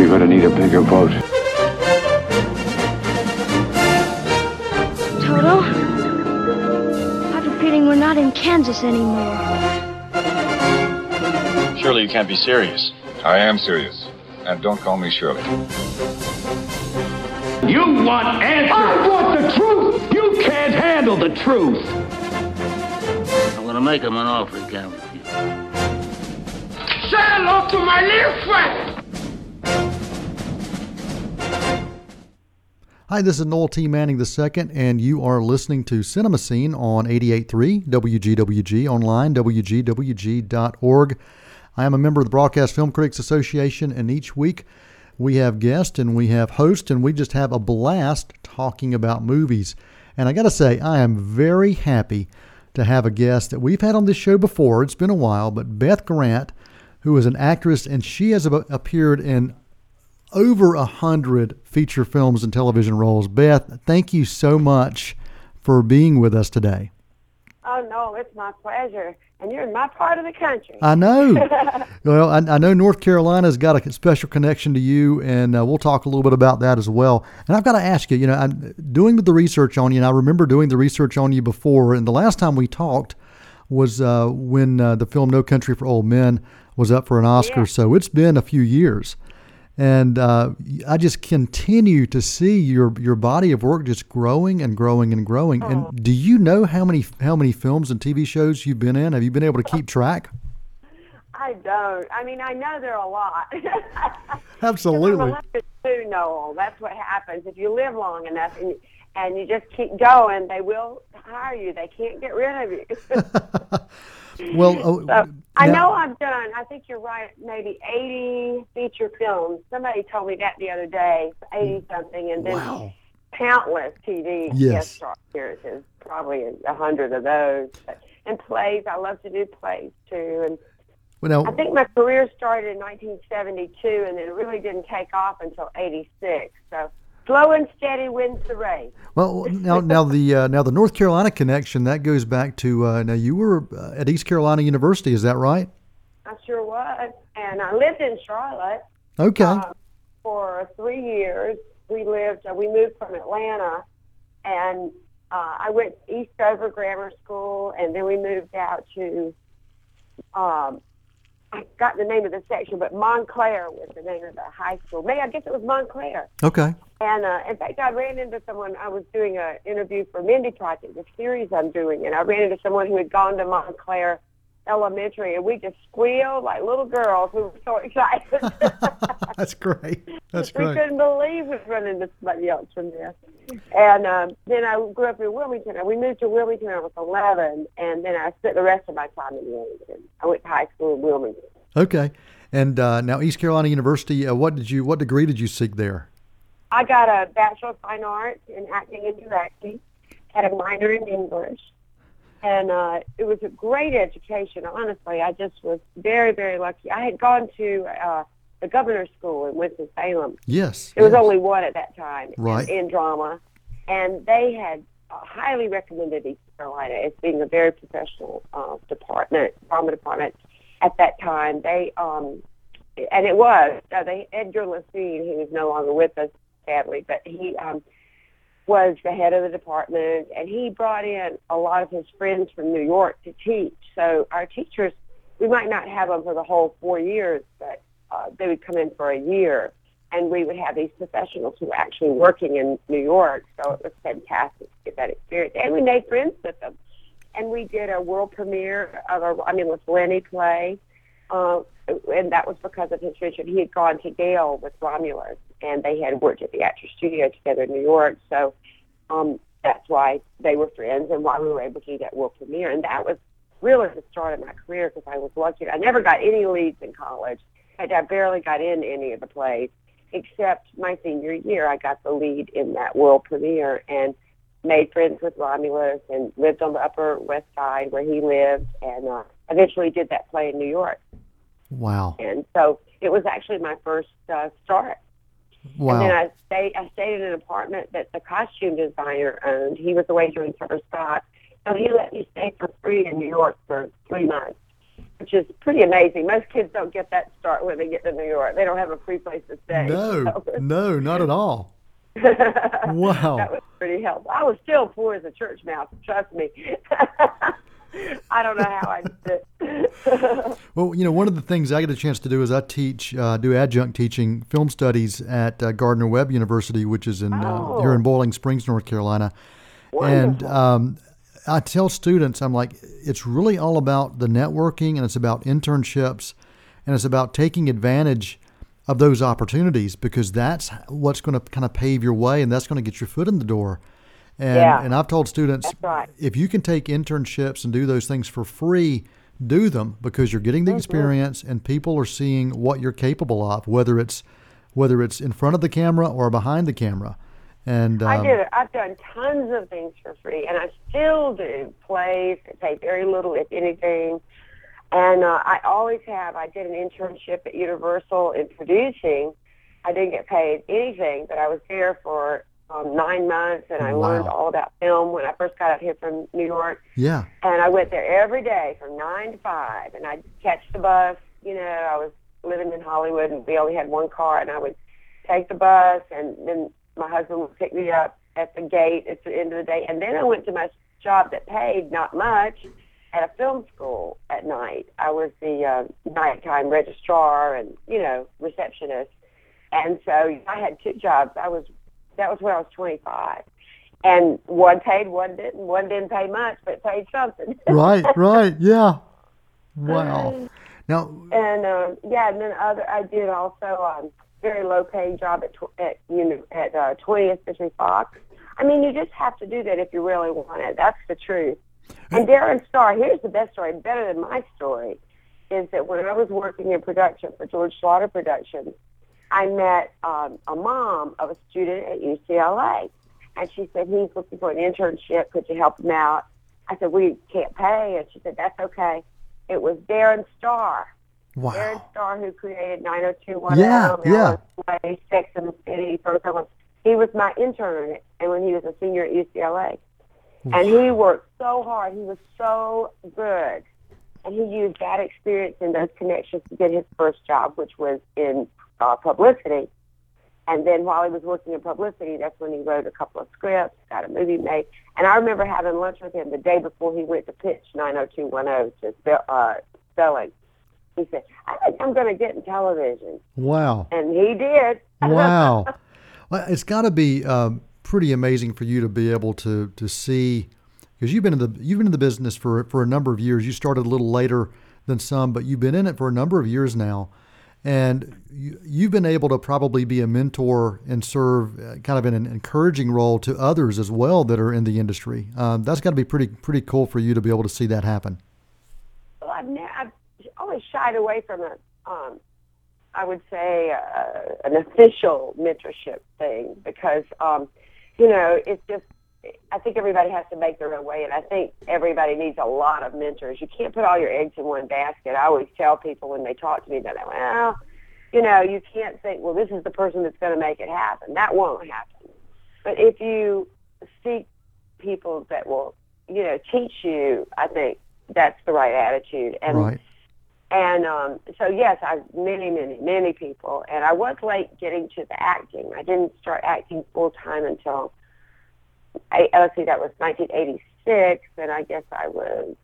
You're gonna need a bigger boat. Toto? I have a feeling we're not in Kansas anymore. Surely you can't be serious. I am serious. And don't call me Shirley. You want answers? I want the truth! You can't handle the truth! I'm gonna make him an offer he can't refuse. Say hello to my little friend! Hi, this is Noel T. Manning II, and you are listening to Cinema Scene on 88.3 WGWG, online, WGWG.org. I am a member of the Broadcast Film Critics Association, and each week we have guests and we have hosts, and we just have a blast talking about movies. And I got to say, I am very happy to have a guest that we've had on this show before. It's been a while, but Beth Grant, who is an actress, and she has appeared in over a hundred feature films and television roles. Beth, thank you so much for being with us today. Oh no, it's my pleasure. And you're in my part of the country. I know. well, I, I, know North Carolina's got a special connection to you, and uh, we'll talk a little bit about that as well. And I've got to ask you, you know, I'm doing the research on you, and I remember doing the research on you before, and the last time we talked was uh, when uh, the film No Country for Old Men was up for an Oscar. Yeah. So it's been a few years and uh, I just continue to see your your body of work just growing and growing and growing. Oh. And do you know how many how many films and TV shows you've been in? Have you been able to keep track? I don't. I mean, I know there are a lot. Absolutely. Too, all. That's what happens if you live long enough and and you just keep going. They will hire you. They can't get rid of you. Well, oh, so, I know I've done. I think you're right. Maybe 80 feature films. Somebody told me that the other day. 80 mm. something, and then wow. countless TV yes. guest star appearances. Probably a hundred of those. But, and plays. I love to do plays too. And well, now, I think my career started in 1972, and it really didn't take off until 86. So slow and steady wins the race. Well, now now the uh, now the North Carolina connection that goes back to uh, now you were uh, at East Carolina University, is that right? I sure was, and I lived in Charlotte. Okay. Uh, for three years, we lived. Uh, we moved from Atlanta, and uh, I went Eastover Grammar School, and then we moved out to um, I got the name of the section, but Montclair was the name of the high school. Maybe I guess it was Montclair. Okay. And uh, in fact, I ran into someone. I was doing an interview for Mindy Project, the series I'm doing, and I ran into someone who had gone to Montclair Elementary, and we just squealed like little girls. We were so excited. That's great. That's we great. couldn't believe we'd run into somebody else from there. And um, then I grew up in Wilmington. And we moved to Wilmington when I was 11, and then I spent the rest of my time in Wilmington. I went to high school in Wilmington. Okay. And uh, now East Carolina University, uh, what did you, what degree did you seek there? I got a Bachelor of Fine Arts in Acting and Directing, had a minor in English, and uh, it was a great education. Honestly, I just was very, very lucky. I had gone to uh, the governor's school in Winston Salem. Yes, there was yes. only one at that time, right? In, in drama, and they had uh, highly recommended East Carolina as being a very professional uh, department, drama department. At that time, they um, and it was uh, they Edgar Loessin, who is no longer with us, sadly, but he um, was the head of the department, and he brought in a lot of his friends from New York to teach. So our teachers, we might not have them for the whole four years, but uh, they would come in for a year, and we would have these professionals who were actually working in New York. So it was fantastic to get that experience, and we made friends with them. And we did a world premiere of a, I mean, with Linney play. Uh, and that was because of his vision. He had gone to Yale with Romulus, and they had worked at the Actors Studio together in New York. So um, that's why they were friends, and why we were able to do that world premiere. And that was really the start of my career because I was lucky. I never got any leads in college. I barely got in any of the plays, except my senior year. I got the lead in that world premiere and made friends with Romulus and lived on the Upper West Side where he lived, and uh, eventually did that play in New York. Wow. And so it was actually my first uh, start. Wow. And then I stayed, I stayed in an apartment that the costume designer owned. He was away doing summer stock. So he let me stay for free in New York for three months. which is pretty amazing. Most kids don't get that start when they get to New York. They don't have a free place to stay. No, So- no, not at all. Wow. that was pretty helpful. I was still poor as a church mouse. Trust me. I don't know how I did it. Well, you know, one of the things I get a chance to do is I teach, uh, do adjunct teaching film studies at uh, Gardner Webb University, which is in uh, Oh. here in Boiling Springs, North Carolina. And um, I tell students, I'm like, it's really all about the networking and it's about internships and it's about taking advantage of those opportunities because that's what's going to kind of pave your way and that's going to get your foot in the door. And, Yeah. and I've told students, right. if you can take internships and do those things for free, do them because you're getting the experience and people are seeing what you're capable of, whether it's whether it's in front of the camera or behind the camera. And I um, do. I've done tons of things for free, and I still do plays that pay very little, if anything. And uh, I always have. I did an internship at Universal in producing. I didn't get paid anything, but I was there for um, nine months, and I Wow. learned all about film when I first got out here from New York. yeah, And I went there every day from nine to five, and I'd catch the bus. You know, I was living in Hollywood, and we only had one car, and I would take the bus, and then my husband would pick me up at the gate at the end of the day, and then I went to my job that paid not much at a film school at night. I was the uh, nighttime registrar and you know receptionist, and so I had two jobs. I was that was when I was 25. And one paid, one didn't. One didn't pay much, but paid something. right, right, yeah. Wow. Now, and um, yeah, and then other I did also um, very low paying job at tw- at you know at uh, 20th Century Fox. I mean, you just have to do that if you really want it. That's the truth. And Darren Star, here's the best story, better than my story, is that when I was working in production for George Schlatter Productions, I met um, a mom of a student at UCLA, and she said he's looking for an internship. Could you help him out? I said we can't pay, and she said that's okay. It was Darren Star. Darren. Star, who created 90210, Yeah, yeah. Sex and the City, he was my intern, and when he was a senior at UCLA, and he worked so hard. He was so good, and he used that experience and those connections to get his first job, which was in uh, publicity. And then while he was working in publicity, that's when he wrote a couple of scripts, got a movie made. And I remember having lunch with him the day before he went to pitch 90210 to spell, uh, spelling. He said, I think I'm going to get in television. Wow. And he did. Wow. well, it's got to be um, pretty amazing for you to be able to to see because you've been in the you've been in the business for for a number of years. You started a little later than some, but you've been in it for a number of years now, and you, you've been able to probably be a mentor and serve uh, kind of in an encouraging role to others as well that are in the industry. Um, that's got to be pretty pretty cool for you to be able to see that happen. Well, I've, ne- I've always shied away from it. um, I would say, uh, an official mentorship thing because, um, you know, it's just, I think everybody has to make their own way, and I think everybody needs a lot of mentors. You can't put all your eggs in one basket. I always tell people when they talk to me that, well, you know, you can't think, well, this is the person that's going to make it happen. That won't happen. But if you seek people that will, you know, teach you, I think that's the right attitude. And right. and um, so yes, I many, many, many people, and I was late getting to the acting. I didn't start acting full time until I let's see, that was 1986, and I guess I was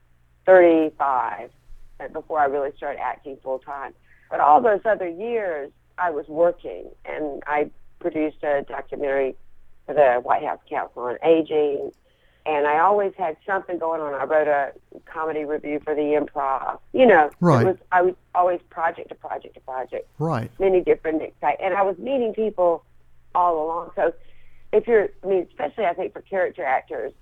35 uh, before I really started acting full time. But all those other years, I was working, and I produced a documentary for the White House Council on Aging, and I always had something going on. I wrote a comedy review for the Improv. You know, Right. it was I was always project to project to project Right. many different excite and I was meeting people all along. So if you're I mean, especially I think for character actors,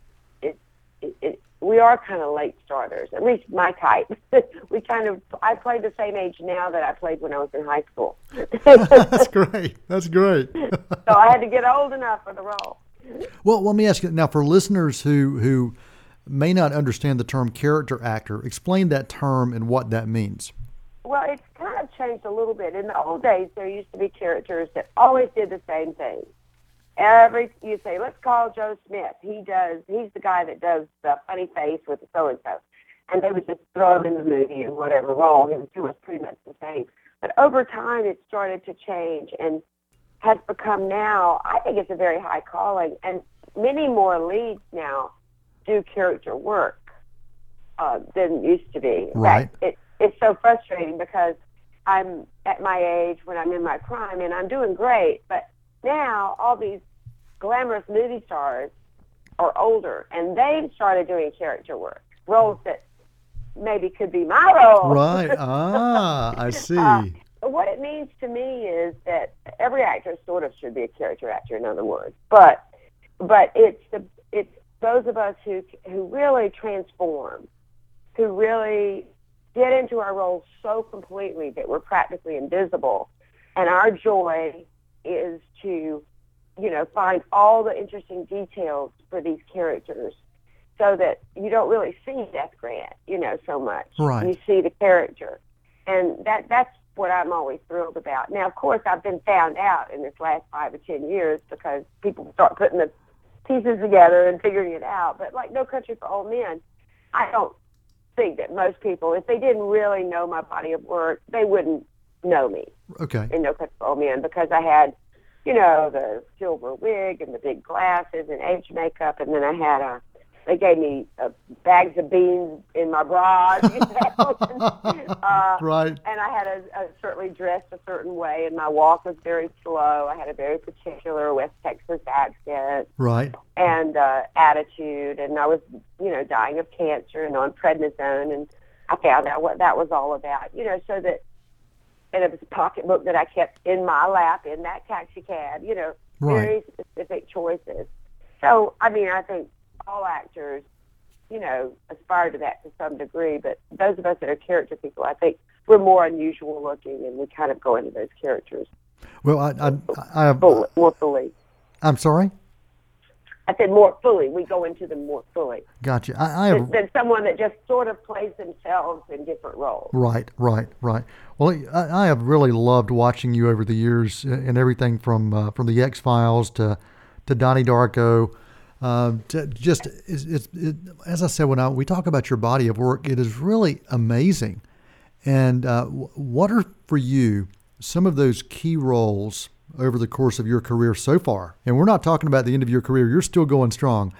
it, it, it we are kind of late starters, at least my type. we kind of I play the same age now that I played when I was in high school. That's great. That's great. so I had to get old enough for the role. Well, let me ask you now for listeners who who may not understand the term character actor, explain that term and what that means. Well, it's kind of changed a little bit. In the old days, there used to be characters that always did the same thing. Every you say, let's call Joe Smith. He does. He's the guy that does the funny face with the so and so. and they would just throw him in the movie in whatever role. He was, he was pretty much the same. But over time, it started to change and has become now. I think it's a very high calling, and many more leads now do character work uh, than used to be. In Right. fact, it, it's so frustrating because I'm at my age when I'm in my prime and I'm doing great, but now all these glamorous movie stars are older and they've started doing character work, roles that maybe could be my role. Right. Ah, I see. Uh, what it means to me is that every actor sort of should be a character actor, in other words. But but it's the it's those of us who who really transform, who really get into our roles so completely that we're practically invisible, and our joy is to, you know, find all the interesting details for these characters, so that you don't really see Beth Grant, you know, so much. Right. You see the character, and that that's what I'm always thrilled about. Now, of course, I've been found out in this last five or ten years because people start putting the pieces together and figuring it out. But like No Country for Old Men, I don't think that most people, if they didn't really know my body of work, they wouldn't know me Okay. And No Old Men because I had, you know, the silver wig and the big glasses and age makeup, and then I had a. They gave me uh, bags of beans in my bras, you know. uh, Right. and I had a, a certainly dressed a certain way, and my walk was very slow. I had a very particular West Texas accent Right. and uh, attitude, and I was, you know, dying of cancer and on prednisone, and I found out what that was all about, you know, so that, and it was a pocketbook that I kept in my lap in that taxi cab, you know, Right. very specific choices. So, I mean, I think all actors, you know, aspire to that to some degree, but those of us that are character people, I think we're more unusual looking, and we kind of go into those characters Well, I, I, I full, more fully. I'm sorry. I said more fully. We go into them more fully. Gotcha. I, I have. than, someone that just sort of plays themselves in different roles. Right, right, right. Well, I, I have really loved watching you over the years and everything from uh, from the X Files to to Donnie Darko. Uh, to just it's, it's, it, as I said when I, we talk about your body of work, it is really amazing. And uh, wh- what are for you some of those key roles over the course of your career so far? And we're not talking about the end of your career; you're still going strong.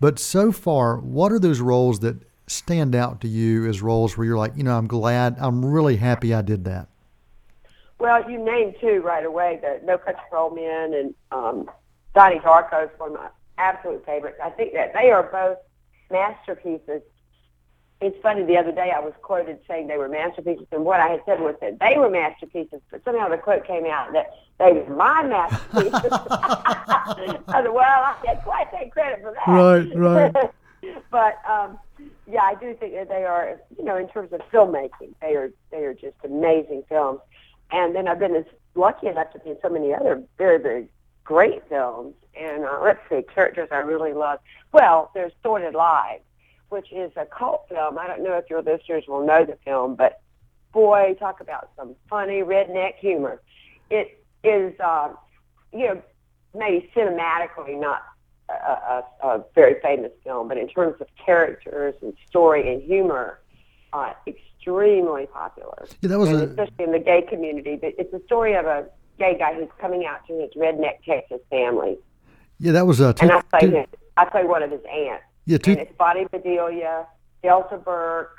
But so far, what are those roles that stand out to you as roles where you're like, you know, I'm glad, I'm really happy I did that? Well, you named two right away: the No Country for Old Men and um, Donnie Darko is one of my absolute favorites. I think that they are both masterpieces. It's funny. The other day, I was quoted saying they were masterpieces, and what I had said was that they were masterpieces, but somehow the quote came out that they were my masterpieces. I said, "Well, I can't quite take credit for that." Right, right. but um, yeah, I do think that they are, you know, in terms of filmmaking, they are they are just amazing films. And then I've been as lucky enough to be in so many other very very great films. And uh, let's see, characters I really love. Well, there's Sordid Lives, which is a cult film. I don't know if your listeners will know the film, but boy, talk about some funny redneck humor. It is, uh, you know, maybe cinematically not a, a, a very famous film, but in terms of characters and story and humor, uh, extremely popular. Yeah, that was a especially in the gay community. But it's a story of a gay guy who's coming out to his redneck Texas family, yeah, that was a two, and I play two- his, I play one of his aunts. Yeah, And two, it's Bonnie Bedelia, Delta Burke,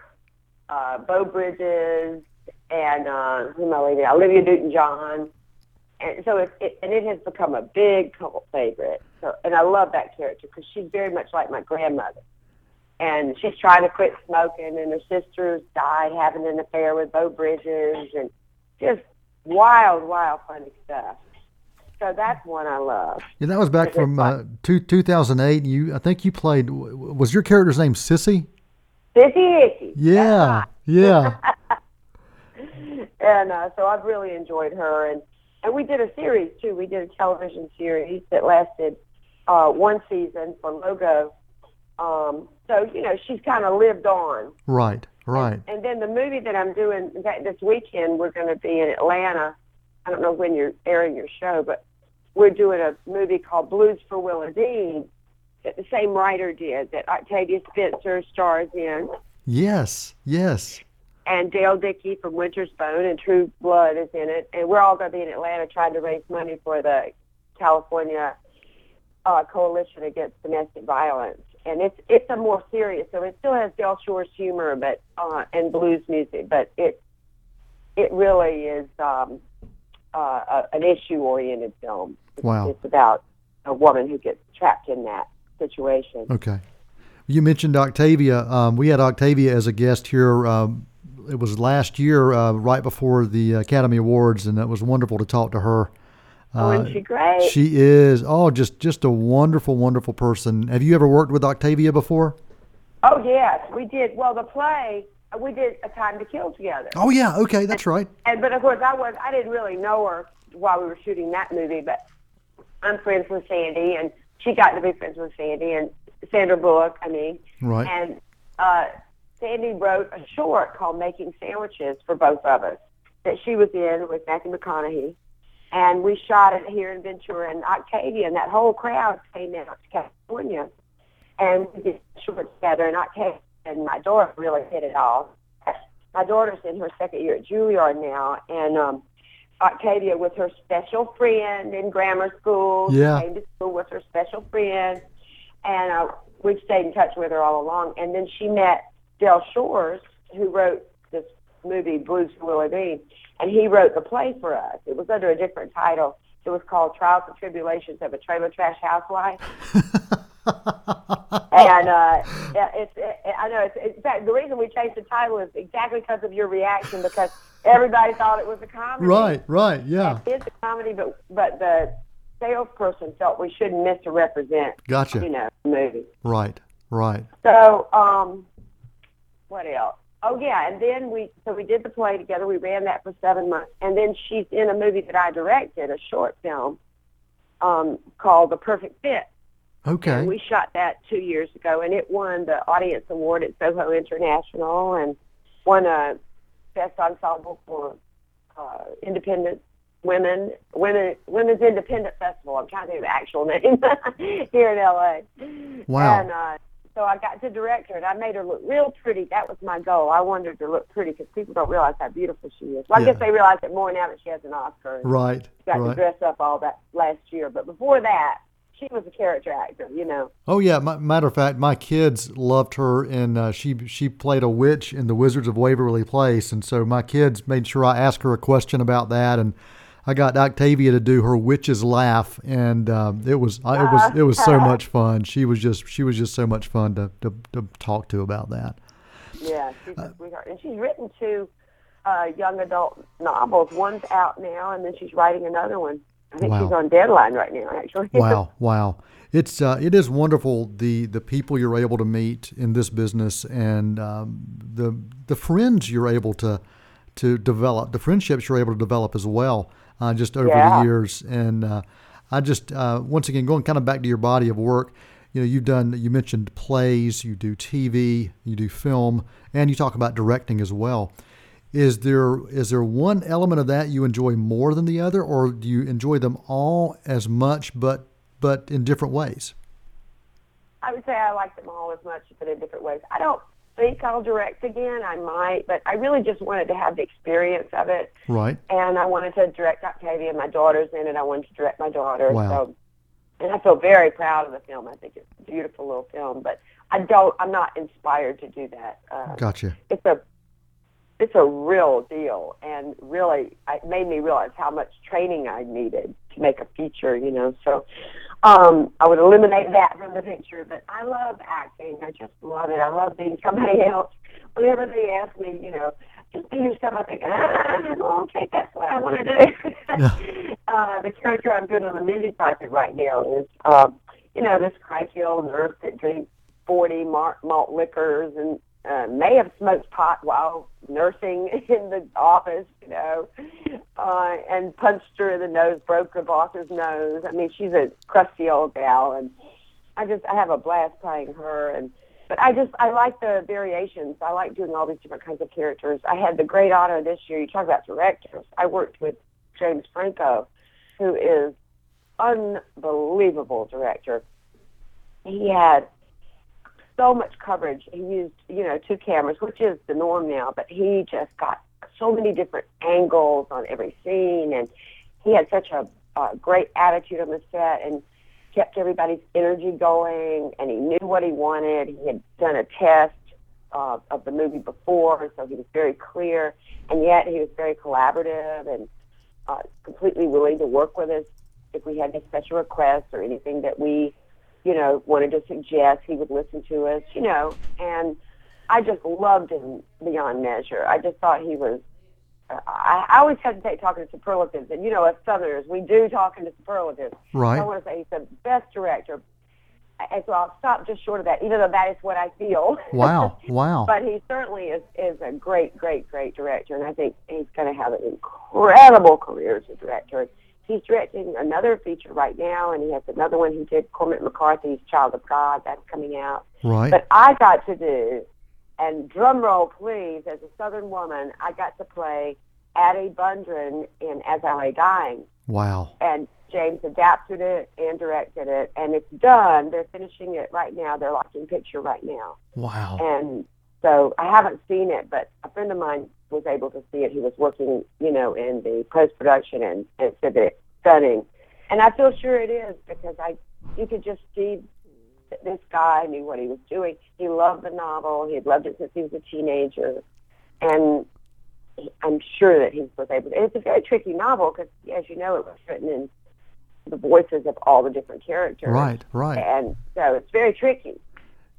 uh, Beau Bridges, and uh, who am I leaving? Olivia Newton-John. And so it, it and it has become a big cult favorite. So and I love that character because she's very much like my grandmother. And she's trying to quit smoking, and her sisters died having an affair with Beau Bridges, and just wild, wild, funny stuff. So that's one I love. yeah, that was back from uh, two, 2008. You, I think you played. w- w- Was your character's name Sissy? Sissy Hickey. Yeah, yeah. and uh, so I've really enjoyed her. And and we did a series too. We did a television series that lasted uh, one season for Logo. Um, so you know she's kind of lived on. Right, right. And then the movie that I'm doing, in fact, this weekend we're going to be in Atlanta. I don't know when you're airing your show, but we're doing a movie called Blues for Willadean that the same writer did that Octavia Spencer stars in. Yes, yes. and Dale Dickey from Winter's Bone and True Blood is in it, and we're all going to be in Atlanta trying to raise money for the California uh, Coalition Against Domestic Violence. And it's it's a more serious, so it still has Del Shore's humor, but uh, and blues music, but it it really is um, uh, a, an issue-oriented film. It's, Wow. it's about a woman who gets trapped in that situation. Okay. You mentioned Octavia. Um, we had Octavia as a guest here. Um, it was last year, uh, right before the Academy Awards, and it was wonderful to talk to her. oh, isn't she great? She is oh, just just a wonderful, wonderful person. Have you ever worked with Octavia before? oh yes, we did. Well, the play uh, we did A Time to Kill together. Oh yeah, okay, that's right. And but of course I was I didn't really know her while we were shooting that movie, but I'm friends with Sandy and she got to be friends with Sandy and Sandra Bullock, I mean. Right. And uh Sandy wrote a short called Making Sandwiches for both of us that she was in with Matthew McConaughey. And we shot it here in Ventura and Octavia and that whole crowd came out to California and we did a short together and Octavia and my daughter really hit it off. My daughter's in her second year at Juilliard now and um Octavia was her special friend in grammar school. Yeah. Came to school with her special friend and uh, we've stayed in touch with her all along. And then she met Del Shores, who wrote this movie Blues for Willadean, and he wrote the play for us. It was under a different title. It was called Trials and Tribulations of a Trailer Trash Housewife. and uh, it's it, I know it's in fact the reason we changed the title is exactly because of your reaction because everybody thought it was a comedy. Right, right, yeah. It is a comedy, but but the salesperson felt we shouldn't misrepresent. Gotcha. You know, the movie. Right, right. So, um, what else? Oh yeah, and then we so we did the play together. We ran that for seven months, and then she's in a movie that I directed, a short film um, called The Perfect Fit. Okay. And we shot that two years ago, and it won the audience award at Soho International, and won a best ensemble for uh, independent women, women, women's independent festival. I'm trying to think of the actual name here in LA. Wow. And uh, so I got to direct her, and I made her look real pretty. That was my goal. I wanted her to look pretty because people don't realize how beautiful she is. Well, I Yeah. guess they realize it more now that she has an Oscar. Right, Got to dress up all that last year, but before that, she was a character actor. You know. Oh yeah, ma- matter of fact, my kids loved her, and uh, she she played a witch in the Wizards of Waverly Place, and so my kids made sure I asked her a question about that, and I got Octavia to do her witch's laugh, and um, it was I, it was it was so much fun. She was just she was just so much fun to to, to talk to about that. Yeah, she's a sweetheart, and she's written two uh, young adult novels. One's out now, and then she's writing another one. I think Wow. she's on deadline right now, actually. Wow, wow. It's uh, it is wonderful the the people you're able to meet in this business and um, the the friends you're able to to develop, the friendships you're able to develop as well, uh, just over Yeah. the years. And uh, I just uh, once again going kind of back to your body of work. You know, you've done. You mentioned plays. You do TV. You do film, and you talk about directing as well. Is there is there one element of that you enjoy more than the other, or do you enjoy them all as much, but but in different ways? I would say I like them all as much, but in different ways. I don't think I'll direct again. I might, but I really just wanted to have the experience of it, Right. and I wanted to direct Octavia. My daughter's in it. I wanted to direct my daughter. Wow. So, and I feel very proud of the film. I think it's a beautiful little film, but I don't. I'm not inspired to do that. Uh, Gotcha. it's a it's a real deal and really it made me realize how much training I needed to make a feature, you know. So um I would eliminate that from the picture, but I love acting. I just love it. I love being somebody else. Whenever they ask me, you know, just do yourself, I think, ah, okay, that's what I want to do. uh, the character I'm doing on the Mindy project right now is, um, you know, this cranky old nurse that drinks 40 malt, malt liquors and uh, may have smoked pot while nursing in the office, you know, uh, and punched her in the nose, broke her boss's nose. I mean, she's a crusty old gal, and I just I have a blast playing her. And but I just I like the variations. I like doing all these different kinds of characters. I had the great honor this year. You talk about directors. I worked with James Franco, who is unbelievable director. He had so much coverage. He used, you know, two cameras, which is the norm now, but he just got so many different angles on every scene, and he had such a, a great attitude on the set and kept everybody's energy going, and he knew what he wanted. He had done a test uh, of the movie before, so he was very clear, and yet he was very collaborative and uh, completely willing to work with us if we had any special requests or anything that we, you know, wanted to suggest. He would listen to us, you know, and I just loved him beyond measure. I just thought he was. Uh, I, I always hesitate talking to superlatives, and you know, as Southerners, we do talk into superlatives. Right. I want to say he's the best director, and so I'll stop just short of that, even though that is what I feel. Wow, wow. but he certainly is is a great, great, great director, and I think he's going to have an incredible career as a director. He's directing another feature right now, and he has another one he did, Cormac McCarthy's Child of God, that's coming out. right. But I got to do, and drum roll please, as a Southern woman, I got to play Addie Bundren in As I Lay Dying wow. and James adapted it and directed it, and it's done. They're finishing it right now. They're locking picture right now, Wow. and so I haven't seen it, but a friend of mine was able to see it. He was working, you know, in the post production, and, and said that it's stunning, and I feel sure it is because I, you could just see that this guy knew what he was doing. He loved the novel. He had loved it since he was a teenager, and he- I'm sure that he was able to. And it's a very tricky novel because, as you know, it was written in the voices of all the different characters. Right, right. And so it's very tricky.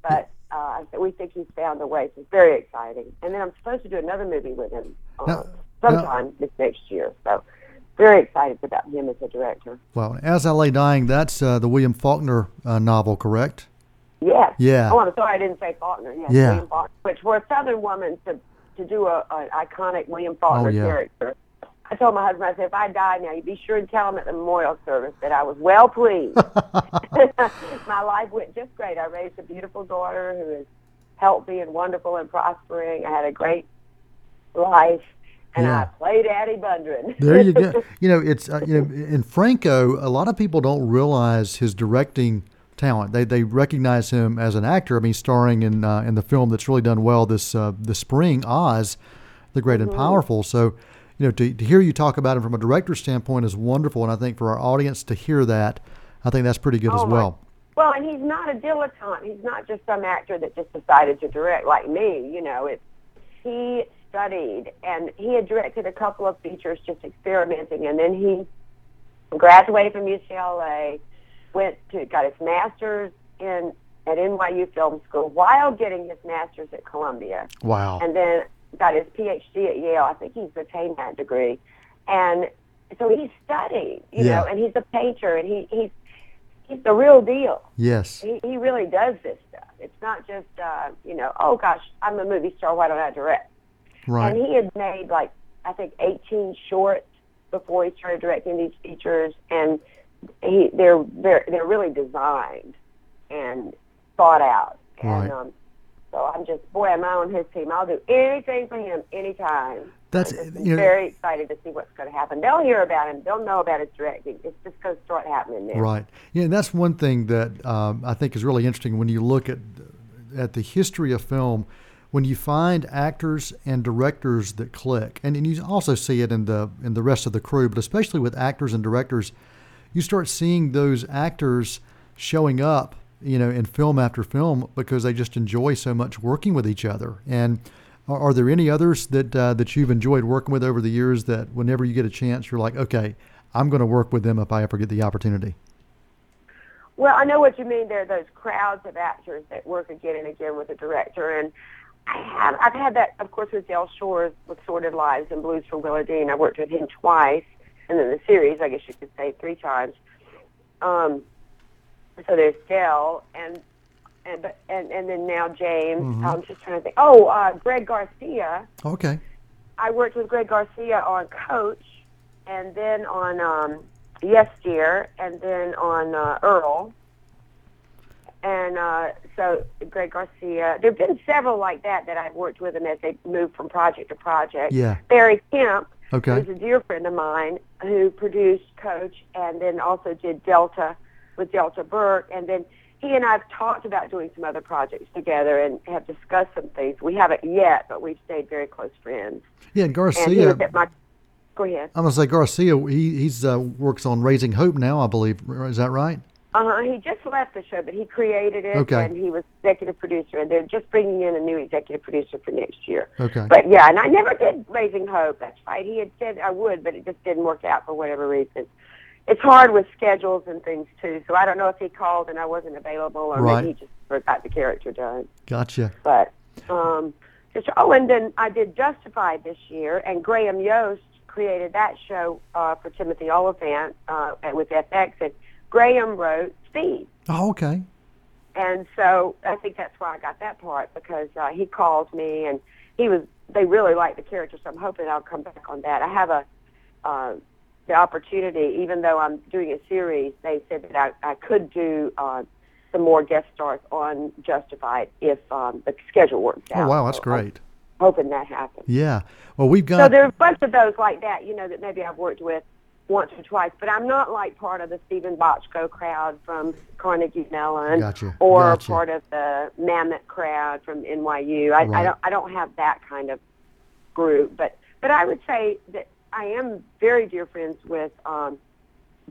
But uh, we think he's found a way. So it's very exciting. And then I'm supposed to do another movie with him uh, Now- sometime this next year. So very excited about him as a director. Well, As I Lay Dying, that's uh, the William Faulkner uh, novel, correct? Yes. Yeah. Oh, I'm sorry I didn't say Faulkner. Yes, Yeah. William Faulkner. Which for a Southern woman to to do a an iconic William Faulkner Oh, yeah. character. I told my husband, I said, if I die now, you be sure and tell him at the memorial service that I was well pleased. my life went just great. I raised a beautiful daughter who is healthy and wonderful and prospering. I had a great life, and Yeah. I played Addie Bundren. There you go. You know, it's uh, you know, in Franco, a lot of people don't realize his directing talent. They they recognize him as an actor. I mean, starring in uh, in the film that's really done well this uh, this spring, Oz, the Great and Powerful. So, you know, to, to hear you talk about him from a director's standpoint is wonderful, and I think for our audience to hear that, I think that's pretty good as Oh, my- well. Well, and he's not a dilettante. He's not just some actor that just decided to direct like me. You know, it's he studied and he had directed a couple of features just experimenting, and then he graduated from UCLA, went to got his master's in at NYU Film School while getting his master's at Columbia Wow. and then got his PhD at Yale. I think he's retained that degree, and so he studied, you Yeah. know, and he's a painter, and he he's he's the real deal. yes. He he really does this stuff. It's not just uh, you know, oh gosh, I'm a movie star. Why don't I direct? Right. And he had made like I think 18 shorts before he started directing these features, and he they're they're they're really designed and thought out. Right. Um, so I'm just boy, I'm I on his team? I'll do anything for him anytime. That's I'm you know. very excited to see what's going to happen. They'll hear about him. They'll know about his directing. It's just going to start happening now. Right. Yeah, and that's one thing that um, I think is really interesting when you look at at the history of film. When you find actors and directors that click, and, and you also see it in the in the rest of the crew, but especially with actors and directors, you start seeing those actors showing up, you know, in film after film because they just enjoy so much working with each other. And are, are there any others that uh, that you've enjoyed working with over the years that whenever you get a chance, you're like, okay, I'm going to work with them if I ever get the opportunity? Well, I know what you mean. There are those crowds of actors that work again and again with a director, and I have I've had that, of course, with Del Shores with Sordid Lives and Blues for Willadean. I worked with him twice, and then the series, I guess you could say, three times. Um, so there's Del, and and and and then now James. I'm just trying to think. Oh, uh, Greg Garcia. Okay. I worked with Greg Garcia on Coach, and then on um, Yes Dear, and then on uh, Earl. And uh, so Greg Garcia, there have been several like that that I've worked with, and as they moved from project to project. Yeah. Barry Kemp, Okay. who's a dear friend of mine, who produced Coach, and then also did Delta with Delta Burke, and then he and I've talked about doing some other projects together and have discussed some things. We haven't yet, but we've stayed very close friends. Yeah, and And Garcia. at my. Go ahead. I'm gonna say Garcia. He he's uh, works on Raising Hope now, I believe. Is that right? Uh huh. He just left the show, but he created it, Okay. and he was executive producer. And they're just bringing in a new executive producer for next year. Okay. But yeah, and I never did Raising Hope. That's right. He had said I would, but it just didn't work out for whatever reason. It's hard with schedules and things too. So I don't know if he called and I wasn't available, or Right. maybe he just forgot the character done. Gotcha. But um, just oh, and then I did Justified this year, and Graham Yost created that show uh, for Timothy Olyphant uh, with FX, and Graham wrote Speed. Oh, okay. And so I think that's why I got that part because uh, he called me and he was they really liked the character, so I'm hoping I'll come back on that. I have a uh, the opportunity, even though I'm doing a series, they said that I, I could do uh, some more guest stars on Justified if um, the schedule works out. Oh, wow, that's So great. hoping that happens. Yeah. Well, we've got... So got. there's a bunch of those like that, you know, that maybe I've worked with once or twice, but I'm not like part of the Steven Bochco crowd from Carnegie Mellon Gotcha, or gotcha. part of the Mamet crowd from NYU. I, Right. I don't I don't have that kind of group, but but I would say that I am very dear friends with um,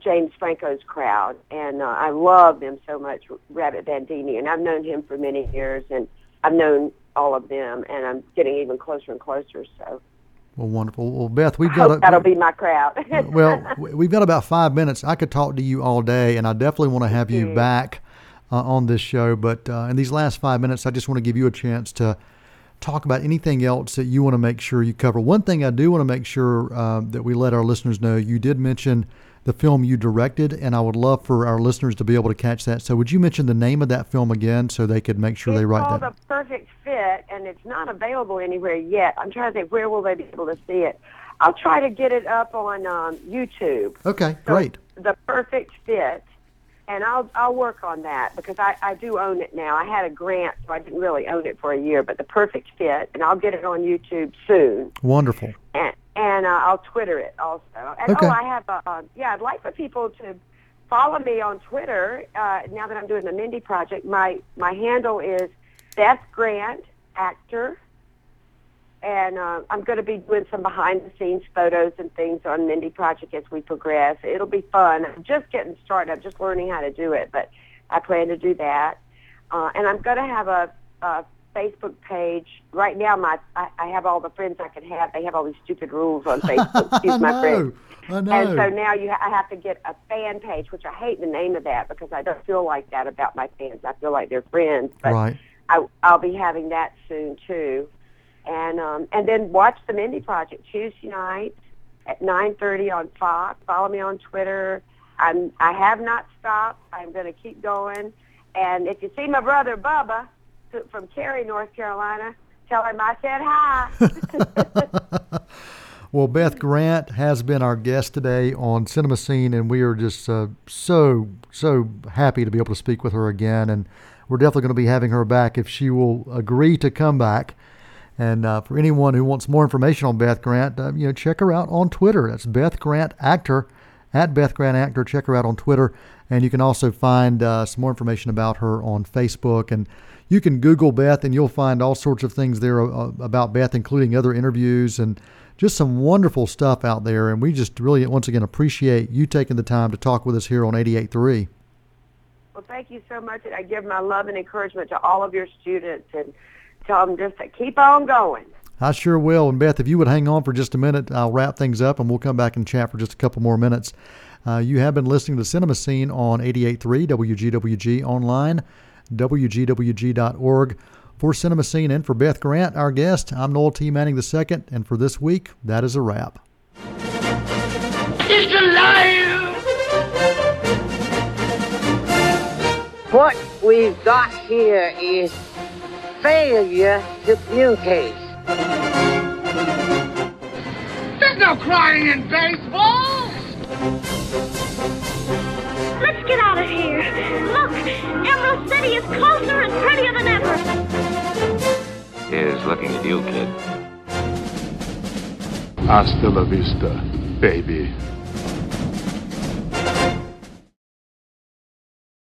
James Franco's crowd, and uh, I love them so much, Rabbit Bandini, and I've known him for many years, and I've known all of them, and I'm getting even closer and closer. So well, wonderful. Well, Beth, we've got. hope that'll be my crowd. well, we've got about five minutes. I could talk to you all day, and I definitely want to have you back uh, on this show. But uh, in these last five minutes, I just want to give you a chance to talk about anything else that you want to make sure you cover. One thing I do want to make sure uh, that we let our listeners know you did mention the film you directed, and I would love for our listeners to be able to catch that. So, would you mention the name of that film again so they could make sure it's they write that? It's called? The Perfect Fit, and it's not available anywhere yet. I'm trying to think where will they be able to see it. I'll try to get it up on um, YouTube. Okay, So, great. The Perfect Fit, and I'll I'll work on that because I I do own it now. I had a grant, so I didn't really own it for a year. But the Perfect Fit, and I'll get it on YouTube soon, Wonderful. and and uh, I'll Twitter it also. And Okay. oh, I have a uh, yeah. I'd like for people to follow me on Twitter uh, now that I'm doing the Mindy project. My my handle is Beth Grant Actor, and uh, I'm going to be doing some behind the scenes photos and things on Mindy project as we progress. It'll be fun. I'm just getting started. I'm just learning how to do it, but I plan to do that. Uh, and I'm going to have a, a Facebook page. Right now, my I, I have all the friends I can have. They have all these stupid rules on Facebook. Excuse I my know. friends. I know. And so now you, ha- I have to get a fan page, which I hate the name of that because I don't feel like that about my fans. I feel like they're friends. But right. I, I'll be having that soon too, and um, and then watch the Mindy Project Tuesday night at 9:30 on Fox. Follow me on Twitter. I'm I have not stopped. I'm going to keep going. And if you see my brother Bubba from Cary, North Carolina, tell him I said hi. Well, Beth Grant has been our guest today on Cinema Scene, and we are just uh, so, so happy to be able to speak with her again. And we're definitely going to be having her back if she will agree to come back. And uh, for anyone who wants more information on Beth Grant, uh, you know, check her out on Twitter. That's Beth Grant Actor, at Beth Grant Actor. Check her out on Twitter. And you can also find uh, some more information about her on Facebook. And you can Google Beth, and you'll find all sorts of things there uh, about Beth, including other interviews and just some wonderful stuff out there. And we just really, once again, appreciate you taking the time to talk with us here on 88.3. well, thank you so much, and I give my love and encouragement to all of your students and tell them just to keep on going. I sure will. And Beth, if you would hang on for just a minute, I'll wrap things up and we'll come back and chat for just a couple more minutes. Uh, you have been listening to Cinema Scene on 88.3 WGWG online, WGWG.org. For Cinema Scene and for Beth Grant, our guest, I'm Noel T. Manning II, and for this week, that is a wrap. It's alive! What we've got here is failure to communicate. There's no crying in baseball! Let's get out of here. Look, Emerald City is closer and prettier than ever. Here's looking at you, kid. Hasta la vista, baby.